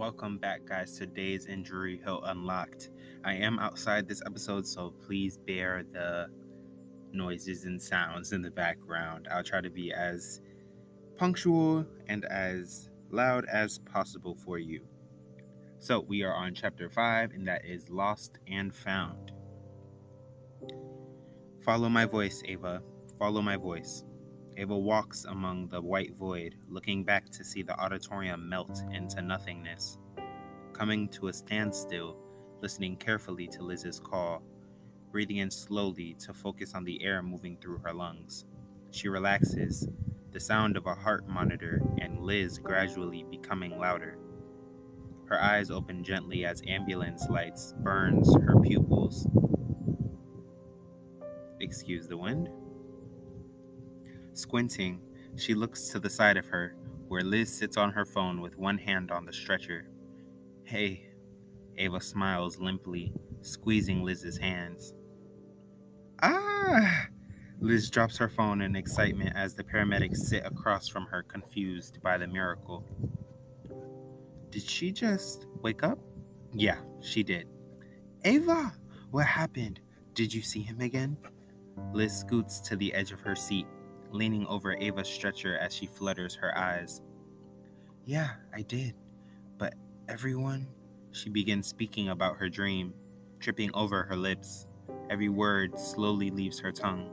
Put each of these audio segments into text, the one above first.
Welcome back, guys, to Days Injury Hill Unlocked. I am outside this episode, so please bear the noises and sounds in the background. I'll try to be as punctual and as loud as possible for you. So, we are on chapter 5, and that is Lost and Found. Follow my voice, Ava. Follow my voice. Ava walks among the white void, looking back to see the auditorium melt into nothingness. Coming to a standstill, listening carefully to Liz's call, breathing in slowly to focus on the air moving through her lungs. She relaxes, the sound of a heart monitor and Liz gradually becoming louder. Her eyes open gently as ambulance lights burns her pupils. Excuse the wind? Squinting, she looks to the side of her, where Liz sits on her phone with one hand on the stretcher. Hey, Ava smiles limply, squeezing Liz's hands. Ah! Liz drops her phone in excitement as the paramedics sit across from her, confused by the miracle. Did she just wake up? Yeah, she did. Ava, what happened? Did you see him again? Liz scoots to the edge of her seat, leaning over Ava's stretcher as she flutters her eyes. Yeah, I did. But everyone, she begins speaking about her dream, tripping over her lips. Every word slowly leaves her tongue.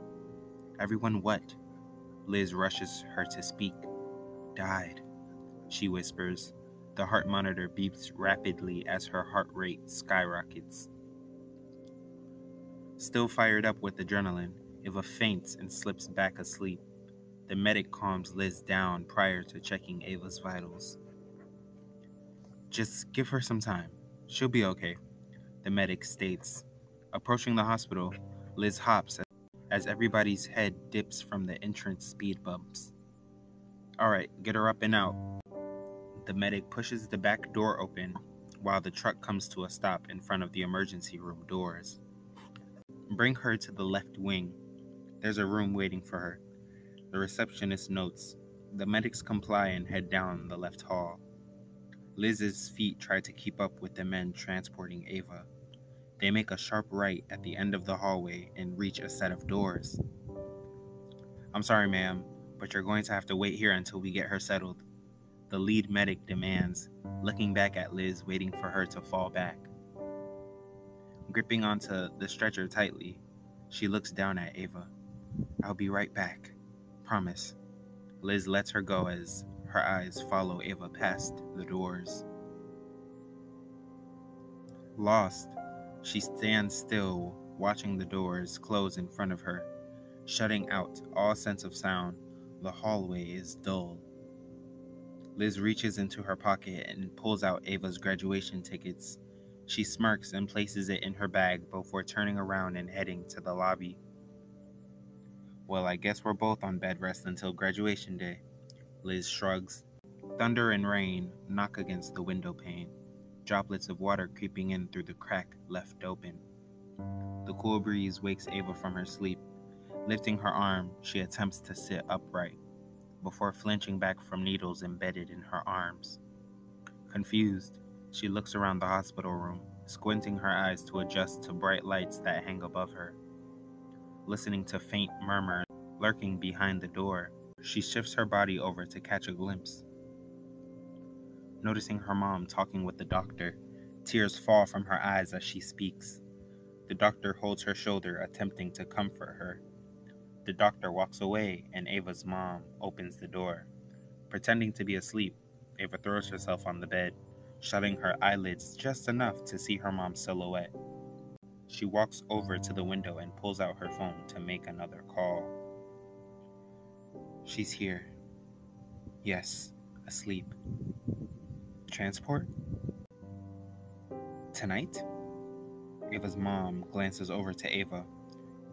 Everyone what? Liz rushes her to speak. Died, she whispers. The heart monitor beeps rapidly as her heart rate skyrockets. Still fired up with adrenaline, Ava faints and slips back asleep. The medic calms Liz down prior to checking Ava's vitals. Just give her some time. She'll be okay, the medic states. Approaching the hospital, Liz hops as everybody's head dips from the entrance speed bumps. Alright, get her up and out. The medic pushes the back door open while the truck comes to a stop in front of the emergency room doors. Bring her to the left wing. There's a room waiting for her. The receptionist notes. The medics comply and head down the left hall. Liz's feet try to keep up with the men transporting Ava. They make a sharp right at the end of the hallway and reach a set of doors. I'm sorry, ma'am, but you're going to have to wait here until we get her settled. The lead medic demands, looking back at Liz, waiting for her to fall back. Gripping onto the stretcher tightly, she looks down at Ava. I'll be right back. Promise. Liz lets her go as her eyes follow Ava past the doors. Lost, she stands still, watching the doors close in front of her, shutting out all sense of sound. The hallway is dull. Liz reaches into her pocket and pulls out Ava's graduation tickets. She smirks and places it in her bag before turning around and heading to the lobby. Well, I guess we're both on bed rest until graduation day. Liz shrugs. Thunder and rain knock against the window pane, droplets of water creeping in through the crack left open. The cool breeze wakes Ava from her sleep. Lifting her arm, she attempts to sit upright, before flinching back from needles embedded in her arms. Confused, she looks around the hospital room, squinting her eyes to adjust to bright lights that hang above her listening to faint murmurs lurking behind the door. She shifts her body over to catch a glimpse. Noticing her mom talking with the doctor, tears fall from her eyes as she speaks. The doctor holds her shoulder, attempting to comfort her. The doctor walks away, and Ava's mom opens the door. Pretending to be asleep, Ava throws herself on the bed, shutting her eyelids just enough to see her mom's silhouette. She walks over to the window and pulls out her phone to make another call. She's here. Yes, asleep. Transport? Tonight? Ava's mom glances over to Ava.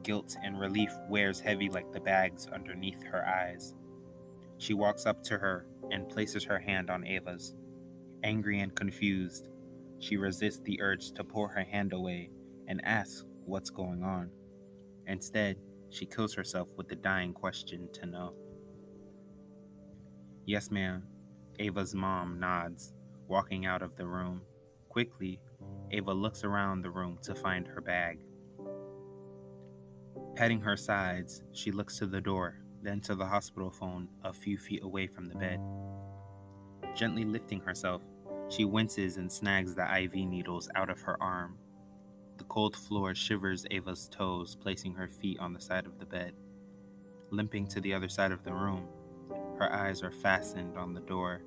Guilt and relief wears heavy like the bags underneath her eyes. She walks up to her and places her hand on Ava's. Angry and confused, she resists the urge to pull her hand away and ask what's going on. Instead, she kills herself with the dying question to know. Yes, ma'am. Ava's mom nods, walking out of the room. Quickly, Ava looks around the room to find her bag. Patting her sides, she looks to the door, then to the hospital phone a few feet away from the bed. Gently lifting herself, she winces and snags the IV needles out of her arm. The cold floor shivers Ava's toes, placing her feet on the side of the bed. Limping to the other side of the room, her eyes are fastened on the door,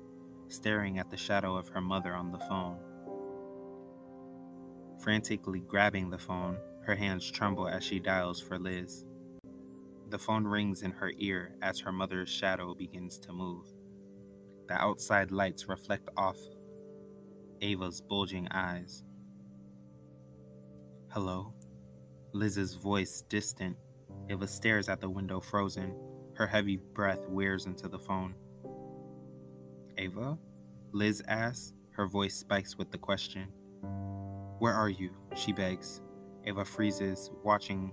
staring at the shadow of her mother on the phone. Frantically grabbing the phone, her hands tremble as she dials for Liz. The phone rings in her ear as her mother's shadow begins to move. The outside lights reflect off Ava's bulging eyes. Hello? Liz's voice distant. Ava stares at the window frozen. Her heavy breath wears into the phone. Ava? Liz asks, her voice spikes with the question. Where are you? she begs. Ava freezes, watching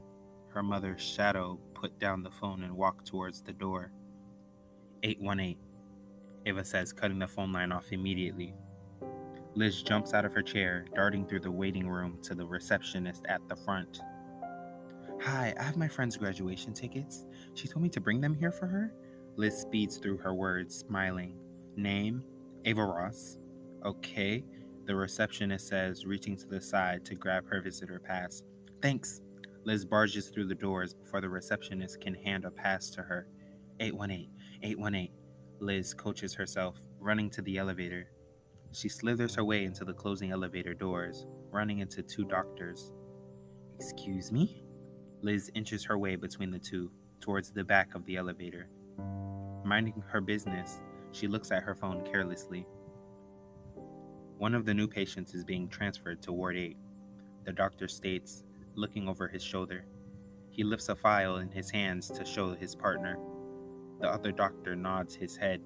her mother's shadow put down the phone and walk towards the door. 818, Ava says, cutting the phone line off immediately. Liz jumps out of her chair, darting through the waiting room to the receptionist at the front. Hi, I have my friend's graduation tickets. She told me to bring them here for her. Liz speeds through her words, smiling. Name? Ava Ross. Okay, the receptionist says, reaching to the side to grab her visitor pass. Thanks. Liz barges through the doors before the receptionist can hand a pass to her. 818, 818. Liz coaches herself, running to the elevator. She slithers her way into the closing elevator doors, running into two doctors. Excuse me? Liz inches her way between the two, towards the back of the elevator. Minding her business, she looks at her phone carelessly. One of the new patients is being transferred to Ward 8. The doctor states, looking over his shoulder. He lifts a file in his hands to show his partner. The other doctor nods his head,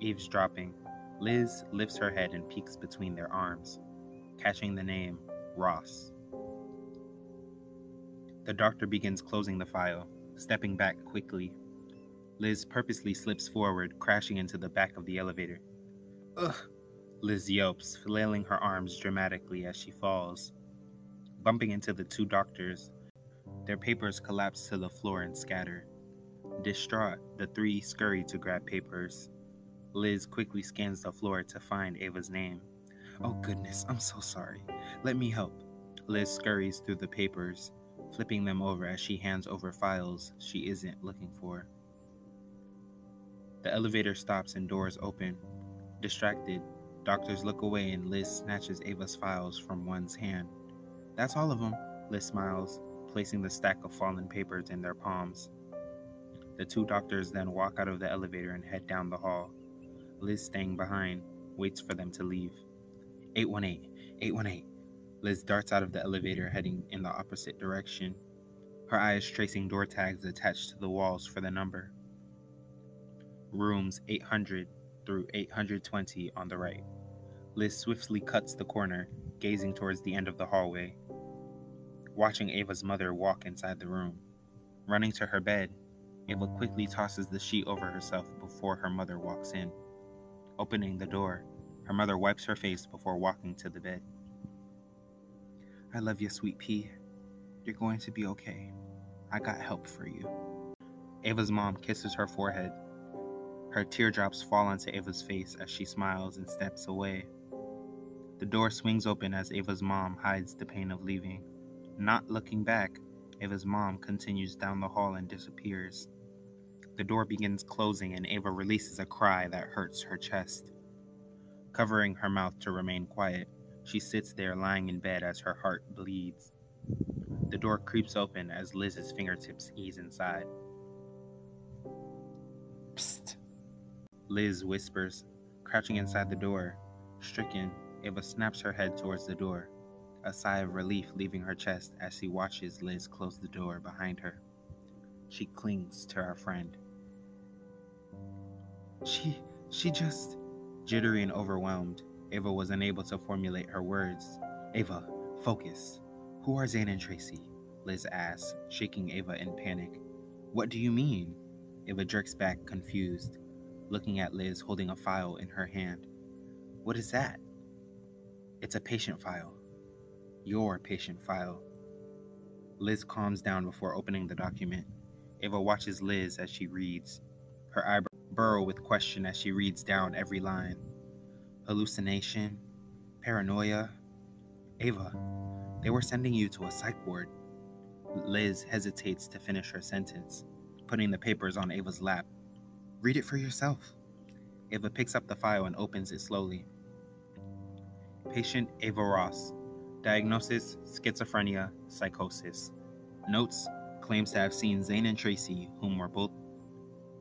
eavesdropping. Liz lifts her head and peeks between their arms, catching the name Ross. The doctor begins closing the file, stepping back quickly. Liz purposely slips forward, crashing into the back of the elevator. Ugh! Liz yelps, flailing her arms dramatically as she falls. Bumping into the two doctors, their papers collapse to the floor and scatter. Distraught, the three scurry to grab papers. Liz quickly scans the floor to find Ava's name. Oh goodness, I'm so sorry. Let me help. Liz scurries through the papers, flipping them over as she hands over files she isn't looking for. The elevator stops and doors open. Distracted, Doctors look away and Liz snatches Ava's files from one's hand. That's all of them, Liz smiles, placing the stack of fallen papers in their palms. The two doctors then walk out of the elevator and head down the hall. Liz, staying behind, waits for them to leave. 818, 818. Liz darts out of the elevator, heading in the opposite direction, her eyes tracing door tags attached to the walls for the number. Rooms 800 through 820 on the right. Liz swiftly cuts the corner, gazing towards the end of the hallway, watching Ava's mother walk inside the room. Running to her bed, Ava quickly tosses the sheet over herself before her mother walks in. Opening the door, her mother wipes her face before walking to the bed. I love you, sweet pea. You're going to be okay. I got help for you. Ava's mom kisses her forehead. Her teardrops fall onto Ava's face as she smiles and steps away. The door swings open as Ava's mom hides the pain of leaving. Not looking back, Ava's mom continues down the hall and disappears. The door begins closing, and Ava releases a cry that hurts her chest. Covering her mouth to remain quiet, she sits there lying in bed as her heart bleeds. The door creeps open as Liz's fingertips ease inside. Psst, Liz whispers, Crouching inside the door, stricken, Ava snaps her head towards the door, a sigh of relief leaving her chest as she watches Liz close the door behind her. She clings to her friend. She, she just. Jittery and overwhelmed, Ava was unable to formulate her words. Ava, focus. Who are Zane and Tracy? Liz asks, shaking Ava in panic. What do you mean? Ava jerks back, confused, looking at Liz holding a file in her hand. What is that? It's a patient file. Your patient file. Liz calms down before opening the document. Ava watches Liz as she reads. Her eyebrows burrow with question as she reads down every line. Hallucination, paranoia. Ava, they were sending you to a psych ward. Liz hesitates to finish her sentence, putting the papers on Ava's lap. Read it for yourself. Ava picks up the file and opens it slowly. Patient Ava Ross. Diagnosis schizophrenia, psychosis. Notes claims to have seen Zane and Tracy, whom were both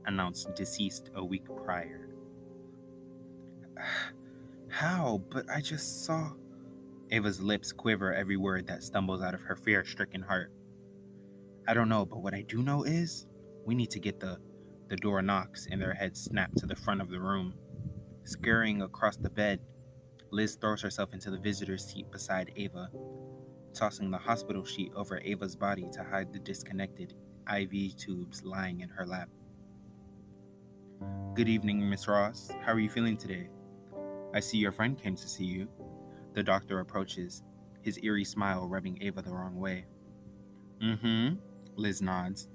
announced deceased a week prior. How? But I just saw. Ava's lips quiver every word that stumbles out of her fear stricken heart. I don't know, but what I do know is we need to get the. The door knocks and their heads snap to the front of the room. Scurrying across the bed, Liz throws herself into the visitor's seat beside Ava, tossing the hospital sheet over Ava's body to hide the disconnected IV tubes lying in her lap. Good evening, Miss Ross. How are you feeling today? I see your friend came to see you. The doctor approaches, his eerie smile rubbing Ava the wrong way. Mm hmm, Liz nods.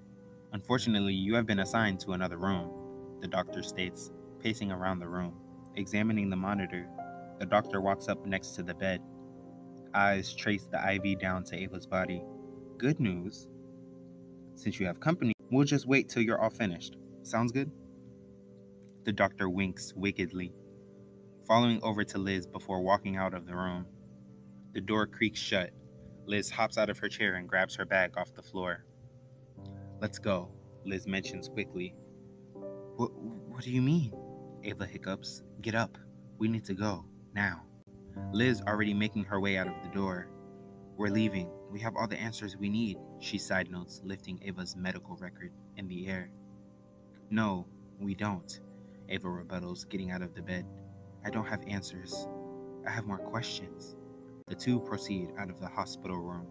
Unfortunately, you have been assigned to another room, the doctor states, pacing around the room. Examining the monitor, the doctor walks up next to the bed. Eyes trace the IV down to Ava's body. Good news. Since you have company, we'll just wait till you're all finished. Sounds good? The doctor winks wickedly, following over to Liz before walking out of the room. The door creaks shut. Liz hops out of her chair and grabs her bag off the floor. Let's go, Liz mentions quickly. What, what do you mean? Ava hiccups. Get up. We need to go. Now. Liz already making her way out of the door. We're leaving. We have all the answers we need, she side notes, lifting Ava's medical record in the air. No, we don't. Ava rebuttals, getting out of the bed. I don't have answers. I have more questions. The two proceed out of the hospital room.